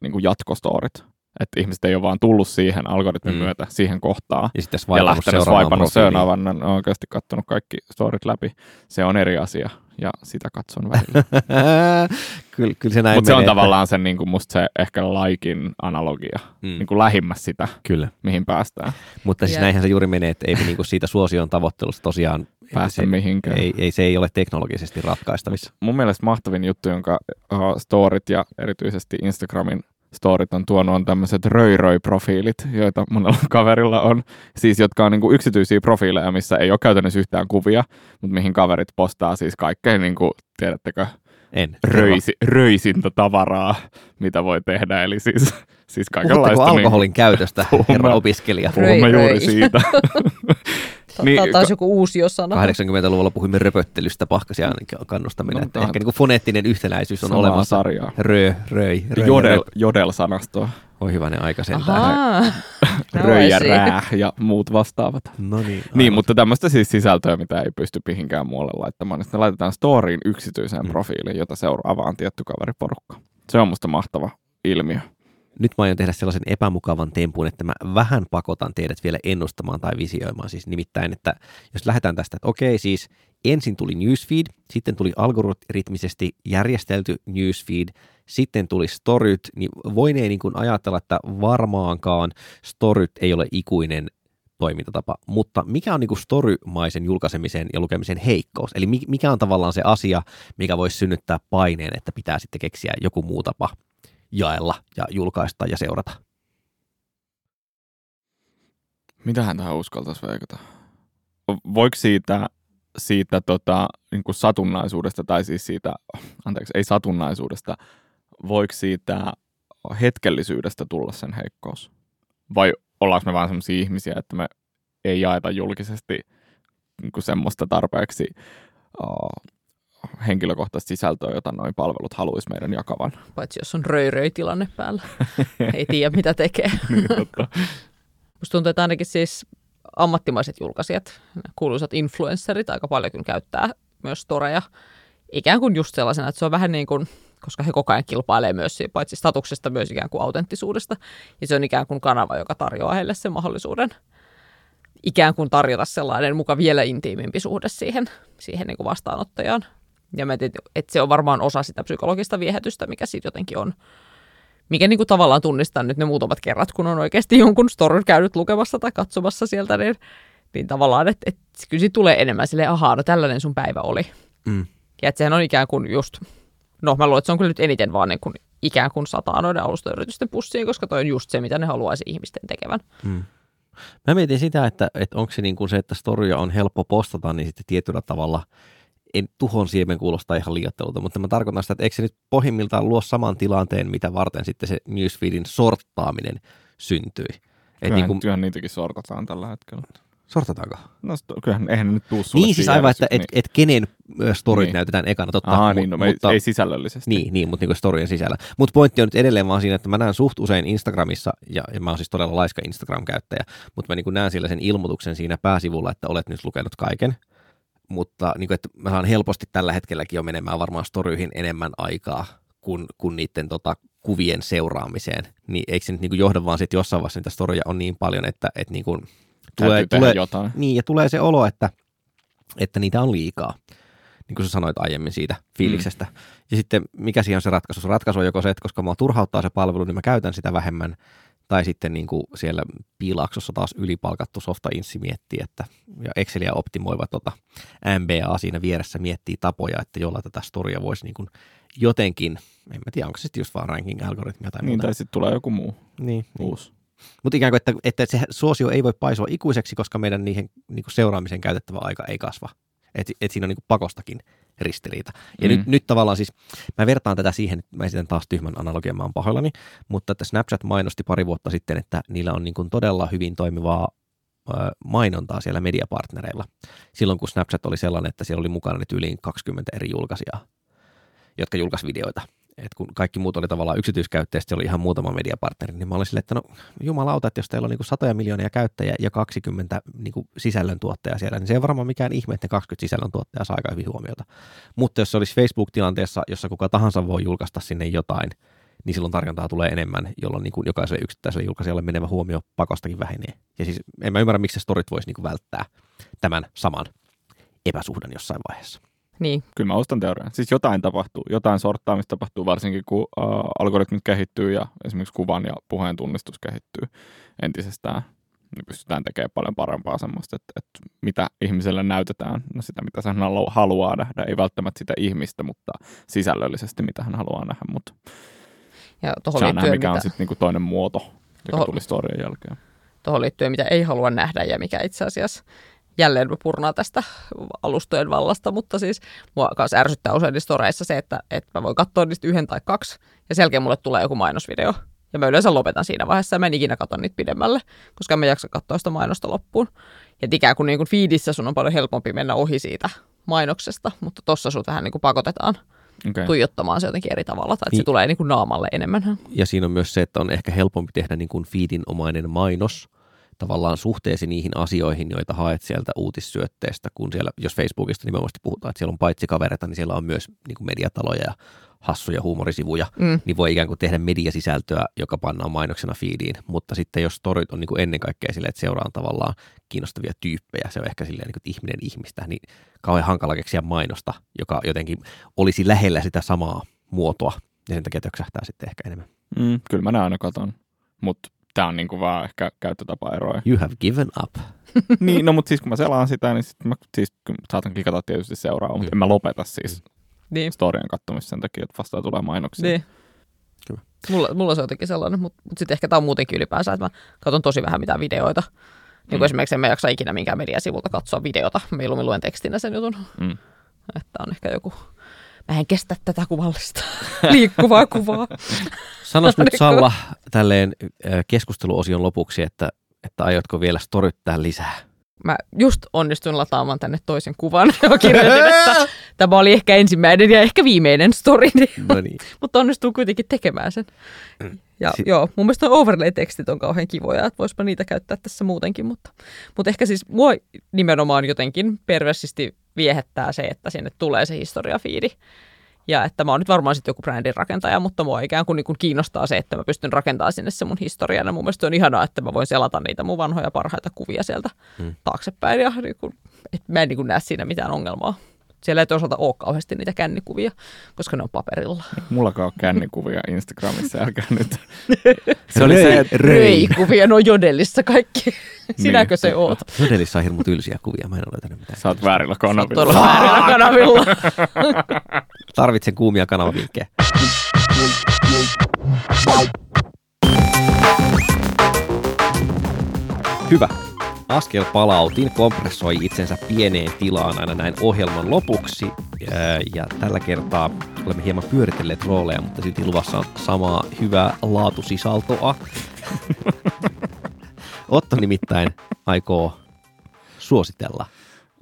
niin kuin jatkostorit. Että ihmiset ei ole vaan tullut siihen algoritmin Mm. myötä siihen kohtaan. Ja sitten Ja lähtenyt profiiliin. seuraavan, on oikeasti katsonut kaikki storit läpi. Se on eri asia ja sitä katson välillä. kyllä, kyllä se näin Mutta se on tavallaan sen, niin kuin musta se ehkä laikin analogia, Mm. niin kuin lähimmäs sitä, Kyllä, mihin päästään. mutta siis Jep. näinhän se juuri menee, että ei me niinku siitä suosion tavoittelusta tosiaan, Päästä se, mihinkään. ei, ei, se ei ole teknologisesti ratkaistavissa. Mun mielestä mahtavin juttu, jonka uh, storit ja erityisesti Instagramin storit on tuonut, on tämmöiset röi-röi-profiilit, joita monella kaverilla on. Siis jotka on niinku yksityisiä profiileja, missä ei ole käytännössä yhtään kuvia, mutta mihin kaverit postaa siis kaikkea, niinku, tiedättekö, En. röisi, röisintä tavaraa, mitä voi tehdä. Eli siis, siis kaikenlaista. Puhutteko alkoholin käytöstä, Puhumme- herra opiskelija? Niin, puhumme Röi, juuri röi. siitä. Tämä Niin, on taas joku uusi sana. 80-luvulla puhuimme röpöttelystä, pahkasia kannustaminen, No, että tää- ehkä niinku foneettinen yhtenäisyys on olemassa. sarjaa. Rö, röi, röi, Jodel, röp. jodel-sanastoa. Oi hyvänen aika sentään. Ja muut vastaavat. No niin. Niin, aivan. mutta tämmöistä siis sisältöä, mitä ei pysty mihinkään muualle laittamaan. niin Sitten laitetaan storyin yksityiseen mm. profiiliin, jota seuraa vaan tietty kaveriporukka. Se on musta mahtava ilmiö. Nyt mä aion tehdä sellaisen epämukavan tempun, että mä vähän pakotan teidät vielä ennustamaan tai visioimaan. Siis nimittäin, että jos lähdetään tästä, että okei, siis ensin tuli newsfeed, sitten tuli algoritmisesti järjestelty newsfeed, sitten tuli storyt, niin voinee niin kuin ajatella, että varmaankaan storyt ei ole ikuinen toimintatapa, mutta mikä on niin kuin storymaisen julkaisemisen ja lukemisen heikkous? Eli mi- mikä on tavallaan se asia, mikä voisi synnyttää paineen, että pitää sitten keksiä joku muu tapa jaella ja julkaista ja seurata. Mitähän tähän uskaltaisi veikata? Voiko siitä, siitä tota, niin kuin satunnaisuudesta, tai siis siitä, anteeksi, ei satunnaisuudesta, voiko siitä hetkellisyydestä tulla sen heikkous? Vai ollaanko me vaan sellaisia ihmisiä, että me ei jaeta julkisesti niin kuin semmoista tarpeeksi uh, henkilökohtaista sisältöä, jota noin palvelut haluaisi meidän jakavan? Paitsi jos on röi-röi-tilanne päällä. Ei tiedä, mitä tekee. niin, totta. Musta tuntuu, että ainakin siis ammattimaiset julkaisijat, kuuluisat influencerit aika paljon kyllä käyttää myös storeja. Ikään kuin just sellaisena, että se on vähän niin kuin, koska he koko ajan kilpailee myös si- paitsi statuksesta myös ikään kuin autenttisuudesta. Ja se on ikään kuin kanava, joka tarjoaa heille sen mahdollisuuden ikään kuin tarjota sellainen muka vielä intiimimpi suhde siihen, siihen niin kuin vastaanottajaan. Ja mä tiedän, että se on varmaan osa sitä psykologista viehätystä, mikä siitä jotenkin on mikä niin kuin tavallaan tunnistaa nyt ne muutamat kerrat, kun on oikeasti jonkun story käynyt lukemassa tai katsomassa sieltä, niin, niin tavallaan, että, että kyllä siitä tulee enemmän sille ahaa, no tällainen sun päivä oli. Mm. Ja että sehän on ikään kuin just, no mä luulen, että se on kyllä nyt eniten vaan niin kuin, ikään kuin sataa noiden alustayritysten pussiin, koska toi on just se, mitä ne haluaisi ihmisten tekevän. Mm. Mä mietin sitä, että, että onko se niin kuin se, että storia on helppo postata, niin sitten tietyllä tavalla en tuhon siemen kuulostaa ihan liioittelulta, mutta mä tarkoitan sitä, että eikö se nyt pohjimmiltaan luo saman tilanteen, mitä varten sitten se newsfeedin sorttaaminen syntyi. Et Kyllähän, niin kuin, kyllähän niitäkin sortataan tällä hetkellä. Sortataanko? No, kyllähän eihän nyt tuu sulle Niin siis aivan, että järjestyksessä, et, et kenen storit Niin. näytetään ekana, totta. Aha, mu- niin, no, mutta, ei sisällöllisesti. Niin, niin mutta niin storien sisällä. Mutta pointti on nyt edelleen vaan siinä, että mä näen suht usein Instagramissa, ja, ja mä oon siis todella laiska Instagram-käyttäjä, mutta mä niin näen sillä sen ilmoituksen siinä pääsivulla, että olet nyt lukenut kaiken. Mutta niin kuin, että mä saan helposti tällä hetkelläkin jo menemään varmaan storyihin enemmän aikaa kuin, kuin niiden tota, kuvien seuraamiseen. Niin eikö se nyt niin johda vaan sitten jossain vaiheessa niitä storia on niin paljon, että, että niin kuin tulee, tulee, jotain. niin, ja tulee se olo, että, että niitä on liikaa. Niin kuin sä sanoit aiemmin siitä fiiliksestä. Mm. Ja sitten mikä siihen on se ratkaisu? Se ratkaisu on joko se, että koska mua turhauttaa se palvelu, niin mä käytän sitä vähemmän. Tai sitten niin kuin siellä piilaksossa taas ylipalkattu softa insi miettii, että ja Excelia optimoiva tota MBA siinä vieressä miettii tapoja, että jolla tätä storia voisi niin kuin jotenkin, en mä tiedä, onko se sitten just vaan ranking-algoritmia tai Niin, muuta. tai sitten tulee joku muu Niin, niin. Mutta ikään kuin, että, että se suosio ei voi paisua ikuiseksi, koska meidän niihin niin kuin seuraamiseen käytettävä aika ei kasva. Että et siinä on niin kuin pakostakin ristiriita. Ja Mm. nyt, nyt tavallaan siis, mä vertaan tätä siihen, mä esitän taas tyhmän analogian, mä oon pahoillani, mutta että Snapchat mainosti pari vuotta sitten, että niillä on niin kuin todella hyvin toimivaa mainontaa siellä mediapartnereilla. Silloin kun Snapchat oli sellainen, että siellä oli mukana nyt yli 20 eri julkaisijaa, jotka julkaisi videoita. Et kun kaikki muut oli tavallaan yksityiskäyttäjä, sitten oli ihan muutama mediapartneri, niin mä olin silleen, että no jumalauta, että jos teillä on niin satoja miljoonia käyttäjiä ja 20 niin sisällöntuottajaa siellä, niin se ei varmaan mikään ihme, että ne 20 sisällöntuottajaa saa aika hyvin huomiota. Mutta jos se olisi Facebook-tilanteessa, jossa kuka tahansa voi julkaista sinne jotain, niin silloin tarjontaa tulee enemmän, jolloin niin kuin jokaiselle yksittäiselle julkaisijalle menevä huomio pakostakin vähenee. Ja siis en mä ymmärrä, miksi se storit voisi niin kuin välttää tämän saman epäsuhdan jossain vaiheessa. Niin, Kyllä mä ostan teorian. Siis jotain tapahtuu, jotain sorttaamista tapahtuu, varsinkin kun äh, algoritmit kehittyy ja esimerkiksi kuvan ja puheen tunnistus kehittyy entisestään. Niin pystytään tekemään paljon parempaa semmoista, että, että mitä ihmiselle näytetään, no sitä mitä hän halu- haluaa nähdä, ei välttämättä sitä ihmistä, mutta sisällöllisesti mitä hän haluaa nähdä, mutta ja tuohon saa nähdä, liittyen, mikä mitä, on sitten niinku toinen muoto, joka Toho- tuli storien jälkeen. tohon liittyen, mitä ei halua nähdä ja mikä itse asiassa jälleen purnaa tästä alustojen vallasta, mutta siis mua kanssa ärsyttää usein niissä storeissa se, että, että mä voin katsoa niistä yhden tai kaksi ja sen jälkeen mulle tulee joku mainosvideo. Ja mä yleensä lopetan siinä vaiheessa ja mä en ikinä katso niitä pidemmälle, koska mä en jaksa katsoa sitä mainosta loppuun. Ja ikään kuin, niin kuin feedissä sun on paljon helpompi mennä ohi siitä mainoksesta, mutta tossa sut vähän niin kuin pakotetaan Okay. tuijottamaan se jotenkin eri tavalla, tai että se Niin. tulee niin kuin naamalle enemmän. Ja siinä on myös se, että on ehkä helpompi tehdä niin kuin feedinomainen mainos tavallaan suhteesi niihin asioihin, joita haet sieltä uutissyötteestä, kun siellä, jos Facebookista nimenomaan puhutaan, että siellä on paitsi kavereita, niin siellä on myös niin kuin mediataloja ja hassuja huumorisivuja, Mm. niin voi ikään kuin tehdä mediasisältöä, joka pannaan mainoksena feediin, mutta sitten jos storit on niin kuin ennen kaikkea silleen, että seuraan tavallaan kiinnostavia tyyppejä, se on ehkä silleen niin kuin, että ihminen ihmistä, niin kauhean hankala keksiä mainosta, joka jotenkin olisi lähellä sitä samaa muotoa, ja sen takia töksähtää sitten ehkä enemmän. Mm, kyllä mä ne aina katon, mutta tämä on niinku vaan ehkä käyttötapaeroja. You have given up. niin, no mutta siis kun mä selaan sitä, niin sit mä siis, saatan klikata tietysti seuraava, mutta en mä lopeta siis Niin. storien kattomista sen takia, että vastaan tulee mainoksia. Niin. Kyllä. Mulla, mulla se on jotenkin sellainen, mutta mut sitten ehkä tämä on muutenkin ylipäänsä, että mä katson tosi vähän mitään videoita. Niin kuin Mm. esimerkiksi en mä jaksa ikinä minkään mediasivulta katsoa videota. Mieluummin luen tekstinä sen jutun. Mm. Että on ehkä joku... Mä en kestä tätä kuvallista liikkuvaa kuvaa. Sanois nyt? Salla tälleen keskusteluosion lopuksi, että, että aiotko vielä storyttää lisää? Mä just onnistuin lataamaan tänne toisen kuvan ja kirjoitin, että tämä oli ehkä ensimmäinen ja ehkä viimeinen story, No niin. mutta onnistuu kuitenkin tekemään sen. Ja Si- joo, mun mielestä overlay-tekstit on kauhean kivoja, että voispa niitä käyttää tässä muutenkin, mutta, mutta ehkä siis mua nimenomaan jotenkin perversisti viehättää se, että sinne tulee se historiafiidi. Ja että mä oon nyt varmaan sitten joku brändin rakentaja, mutta mua ikään kuin, niin kuin kiinnostaa se, että mä pystyn rakentamaan sinne se mun historian. Ja mun mielestä on ihanaa, että mä voin selata niitä mun vanhoja parhaita kuvia sieltä mm. taaksepäin. Ja niin kuin, että mä en niin kuin näe siinä mitään ongelmaa. Siellä ei toisaalta ole kauheasti niitä kännikuvia, koska ne on paperilla. Mullakaan on kännikuvia Instagramissa, älkää nyt. Se oli se, että Röi-kuvia, no jodellissa kaikki. Sinäkö se Niin. oot? Todellissa on hirmu tylsiä kuvia, mä en ole löytänyt mitään. sä oot väärillä Sä oot kanavilla. todella väärillä kanavilla. Tarvitsen kuumia kanavavinkkejä. Hyvä. Askel palautin kompressoi itsensä pieneen tilaan aina näin ohjelman lopuksi. Ja tällä kertaa olemme hieman pyöritelleet rooleja, mutta silti luvassa on samaa hyvää laatusisältöä. Otto nimittäin aikoo suositella,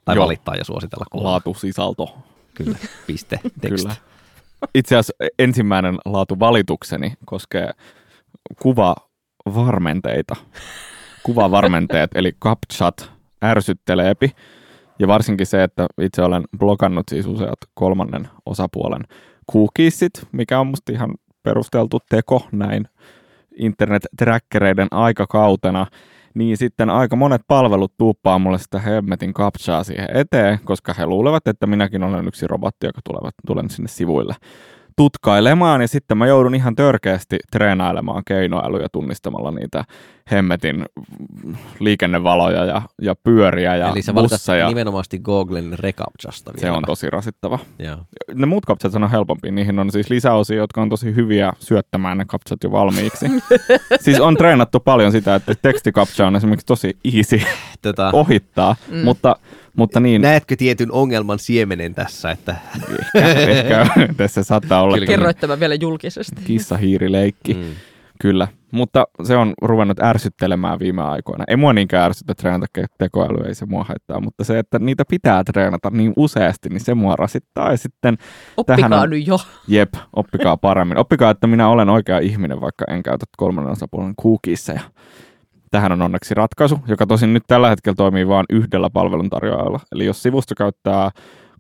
tai Joo. valittaa ja suositella kolme. Laatusisalto. Kyllä, piste, teksti. Kyllä. Itse asiassa ensimmäinen laatuvalitukseni koskee kuvavarmenteita. Kuvavarmenteet, eli CapChat ärsytteleepi. Ja varsinkin se, että itse olen blokannut siis useat kolmannen osapuolen cookiesit, mikä on musta ihan perusteltu teko näin internet-trackereiden aikakautena, niin sitten aika monet palvelut tuuppaa mulle sitä hemmetin captchaa siihen eteen, koska he luulevat, että minäkin olen yksi robotti, joka tulevat, tulen sinne sivuille tutkailemaan ja sitten mä joudun ihan törkeästi treenailemaan keinoälyä tunnistamalla niitä hemmetin liikennevaloja ja, ja pyöriä ja Eli sä busseja. nimenomaan Googlen recaptchasta Se on tosi rasittava. Joo. Ne muut kapsat on helpompi. Niihin on siis lisäosia, jotka on tosi hyviä syöttämään ne kapsat jo valmiiksi. siis on treenattu paljon sitä, että tekstikapsa on esimerkiksi tosi easy Tota, ohittaa, mm. mutta, mutta niin, Näetkö tietyn ongelman siemenen tässä, että ehkä, ehkä tässä saattaa olla Kerroit tämän vielä julkisesti. kissahiirileikki. mm. Kyllä, mutta se on ruvennut ärsyttelemään viime aikoina. Ei mua niinkään ärsytä treenata tekoälyä, ei se mua haittaa, mutta se, että niitä pitää treenata niin useasti, niin se mua rasittaa. Ja sitten, Oppikaa tähän on- nyt jo. jep, oppikaa paremmin. Oppikaa, että minä olen oikea ihminen, vaikka en käytä kolmannen osapuolen cookiesseja. Tähän on onneksi ratkaisu, joka tosin nyt tällä hetkellä toimii vain yhdellä palveluntarjoajalla. Eli jos sivusto käyttää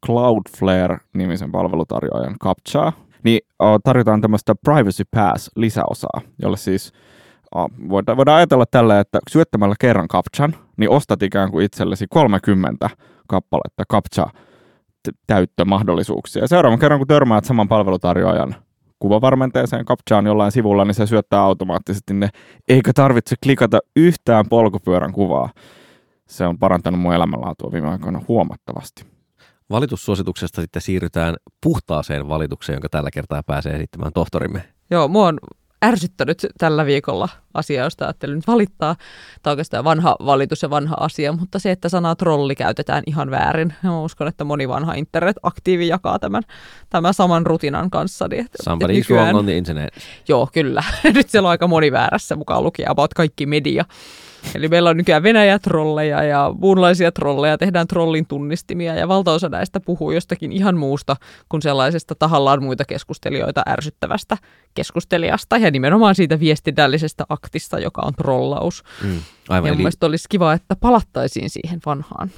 Cloudflare-nimisen palvelutarjoajan CAPTCHaa, niin uh, tarjotaan tämmöistä Privacy Pass-lisäosaa, jolle siis uh, voidaan, voidaan ajatella tällä, että syöttämällä kerran CAPTCHan, niin ostat ikään kuin itsellesi 30 kappaletta CAPTCHA t- täyttömahdollisuuksia. Ja seuraavan kerran, kun törmäät saman palvelutarjoajan kuvavarmenteeseen CAPTCHaan jollain sivulla, niin se syöttää automaattisesti ne, eikä tarvitse klikata yhtään polkupyörän kuvaa. Se on parantanut mun elämänlaatua viime aikoina huomattavasti. Valitussuosituksesta sitten siirrytään puhtaaseen valitukseen, jonka tällä kertaa pääsee esittämään tohtorimme. Joo, mua on ärsyttänyt tällä viikolla asia, josta ajattelin nyt valittaa. Tämä on oikeastaan vanha valitus ja vanha asia, mutta se, että sanaa trolli käytetään ihan väärin. Ja mä uskon, että moni vanha internet-aktiivi jakaa tämän, tämän saman rutinan kanssa. Niin, että, Somebody että is wrong on the internet. Joo, kyllä. Nyt siellä on aika moni väärässä mukaan lukien about kaikki media. Eli meillä on nykyään Venäjä-trolleja ja muunlaisia trolleja, tehdään trollin tunnistimia ja valtaosa näistä puhuu jostakin ihan muusta kuin sellaisesta tahallaan muita keskustelijoita ärsyttävästä keskustelijasta ja nimenomaan siitä viestinnällisestä aktista, joka on trollaus. Mm. Aivan, ja eli mielestä olisi kiva, että palattaisiin siihen vanhaan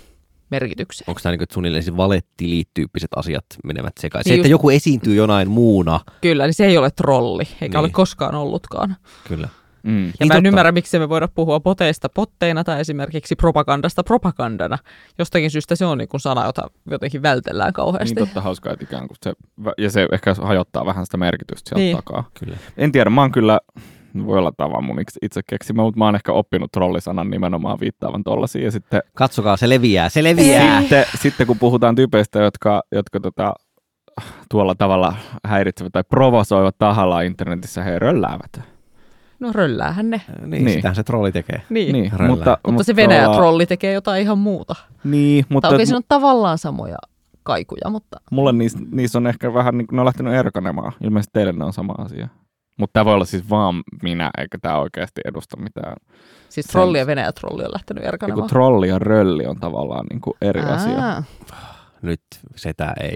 merkitykseen. onko tämä niin, että suunnilleen siis valettiliittyyppiset asiat menevät sekaisin? Niin Se, että just- joku esiintyy jonain muuna, Kyllä, niin se ei ole trolli, eikä Niin. ole koskaan ollutkaan. kyllä. Ja Mm. niin mä totta. en ymmärrä, miksi me voida puhua poteista potteina tai esimerkiksi propagandasta propagandana. Jostakin syystä se on niin kuin sana, jota jotenkin vältellään Niin kauheasti. totta hauskaa, että ikään kuin se, ja se ehkä hajottaa vähän sitä merkitystä sieltä Niin. takaa. Kyllä. En tiedä, mä oon kyllä, voi olla tavan mun itse- itse keksimä, mutta mä oon ehkä oppinut trollisanan nimenomaan viittaavan tollasia. Ja sitten, Katsokaa, se leviää, se leviää. sitten, sitten kun puhutaan tyypeistä, jotka, jotka tota, tuolla tavalla häiritsevät tai provosoivat tahallaan internetissä, he rölläävät. No rölläähän ne. Niin, Niin. niin. sitähän se trolli tekee. Niin. Niin, Röllää. mutta, Mutta se tavallaan- Venäjä-trolli tekee jotain ihan muuta. Niin, mutta Tai okei, siinä on tavallaan samoja kaikuja, mutta mulle niissä, niissä on ehkä vähän, niin ne on lähtenyt erkanemaan. Ilmeisesti teille ne on sama asia. Mutta tämä voi olla siis vaan minä, eikä tämä oikeasti edusta mitään. siis trolli ja Venäjä-trolli on lähtenyt Joku erkanemaan. trolli ja rölli on tavallaan niin kuin eri asia. Aa. Nyt sitä ei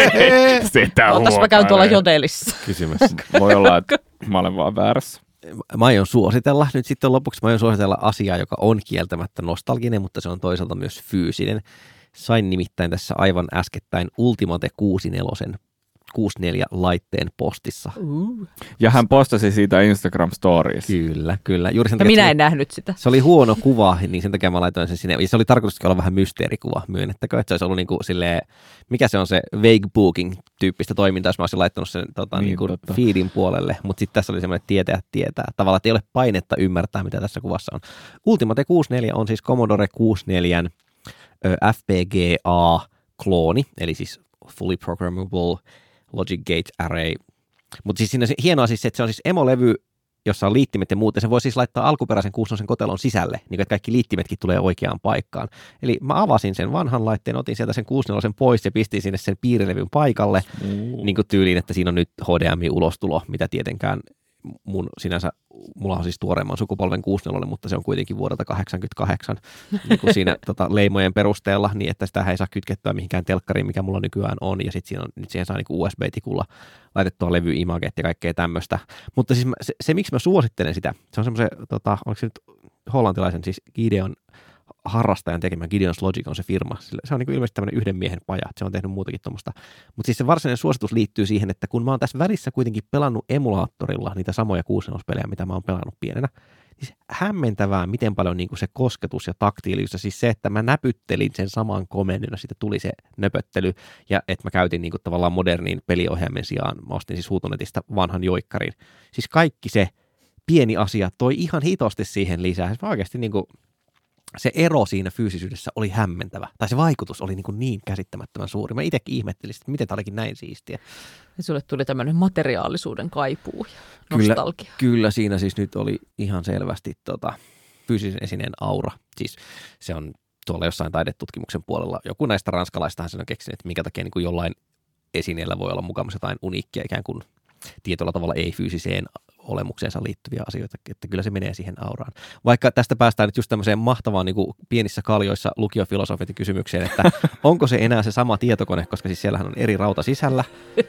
Sitä Ootas mä käyn tuolla jodelissa. kysymys. Voi olla, että mä olen vaan väärässä. Mä aion suositella, nyt sitten lopuksi mä aion suositella asiaa, joka on kieltämättä nostalginen, mutta se on toisaalta myös fyysinen. Sain nimittäin tässä aivan äskettäin Ultimate 64 64 laitteen postissa. Uh. Ja hän postasi siitä Instagram Stories. Kyllä, kyllä. Juuri sen Ja takia, minä että en nähnyt sitä. se oli huono kuva, niin sen takia mä laitoin sen sinne. Ja se oli tarkoitus olla vähän mysteerikuva, myönnettäkö, että se olisi ollut niin kuin silleen, mikä se on se vague booking tyyppistä toimintaa, jos mä olisin laittanut sen tota, Niin, niin, totta. feedin puolelle, mutta sitten tässä oli semmoinen tietää tietää. Tavallaan, että ei ole painetta ymmärtää, mitä tässä kuvassa on. Ultimate 64 on siis Commodore 64 ö, FPGA-klooni, eli siis Fully Programmable Logic Gate Array. Mutta siis siinä se, hienoa siis se, että se on siis emolevy, jossa on liittimet ja muut, ja se voi siis laittaa alkuperäisen 64 kotelon sisälle, niin että kaikki liittimetkin tulee oikeaan paikkaan. Eli mä avasin sen vanhan laitteen, otin sieltä sen 64 pois ja pistin sinne sen piirilevyn paikalle, Mm. niin kuin tyyliin, että siinä on nyt HDMI-ulostulo, mitä tietenkään mun sinänsä, mulla on siis tuoreemman sukupolven 64, mutta se on kuitenkin vuodelta 88 niin kuin siinä tota, leimojen perusteella, niin että sitä ei saa kytkettyä mihinkään telkkariin, mikä mulla nykyään on, ja sitten on, nyt siihen saa niin USB-tikulla laitettua levyimaget ja kaikkea tämmöistä. Mutta siis mä, se, se, miksi mä suosittelen sitä, se on semmoisen, tota, onko se nyt hollantilaisen, siis Gideon harrastajan tekemä Gideon's Logic on se firma. Se on niin ilmeisesti tämmöinen yhden miehen paja, se on tehnyt muutakin tuommoista. Mutta siis se varsinainen suositus liittyy siihen, että kun mä oon tässä välissä kuitenkin pelannut emulaattorilla niitä samoja 6 pelejä, mitä mä oon pelannut pienenä, Siis hämmentävää, miten paljon niin kuin se kosketus ja taktiilius, ja siis se, että mä näpyttelin sen saman komendin, ja sitten tuli se nöpöttely, ja että mä käytin niin kuin tavallaan modernin peliohjelmen sijaan, mä ostin siis Huutonetista vanhan joikkarin. Siis kaikki se pieni asia toi ihan hitosti siihen lisää. Siis mä oikeasti niin kuin, se ero siinä fyysisyydessä oli hämmentävä. Tai se vaikutus oli niin, kuin niin käsittämättömän suuri. Mä itsekin ihmettelin, että miten tämä olikin näin siistiä. Ja sulle tuli tämmöinen materiaalisuuden kaipuu ja Kyllä, nostalgia. kyllä siinä siis nyt oli ihan selvästi tota, fyysisen esineen aura. Siis se on tuolla jossain taidetutkimuksen puolella. Joku näistä ranskalaistahan sen on keksinyt, että minkä takia niin kuin jollain esineellä voi olla mukana jotain uniikkia ikään kuin tietyllä tavalla ei-fyysiseen olemukseensa liittyviä asioita, että kyllä se menee siihen auraan. Vaikka tästä päästään nyt just tämmöiseen mahtavaan niin kuin pienissä kaljoissa lukiofilosofit kysymykseen, että onko se enää se sama tietokone, koska siis siellähän on eri rauta sisällä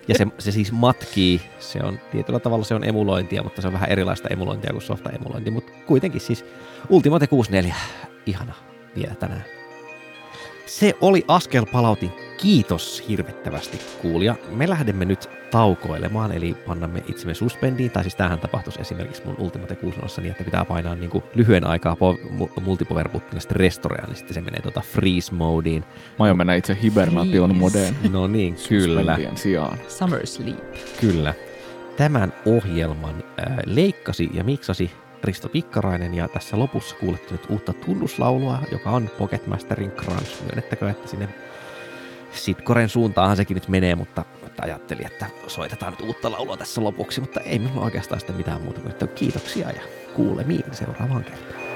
ja se, se siis matkii, se on tietyllä tavalla se on emulointia, mutta se on vähän erilaista emulointia kuin softa emulointi, mutta kuitenkin siis Ultimate 64, ihana vielä tänään. Se oli askel palautin. Kiitos hirvittävästi kuulija. Me lähdemme nyt taukoilemaan, eli pannamme itsemme suspendiin, tai siis tämähän tapahtuisi esimerkiksi mun Ultimate 6 niin, että pitää painaa niin kuin lyhyen aikaa po- multipower buttonilla sitten restorea, niin sitten se menee tota freeze modeen. Mä aion mennä itse hibernation modeen. No niin, kyllä, sijaan. Summer Sleep. kyllä. Tämän ohjelman äh, leikkasi ja miksasi Risto Pikkarainen ja tässä lopussa kuulette nyt uutta tunnuslaulua, joka on Pocketmasterin Crunch. Myönnettäkö, että sinne Sitkoren suuntaan sekin nyt menee, mutta, mutta ajattelin, että soitetaan nyt uutta laulua tässä lopuksi, mutta ei minulla oikeastaan sitä mitään muuta kuin että kiitoksia ja kuulemiin seuraavaan kertaan.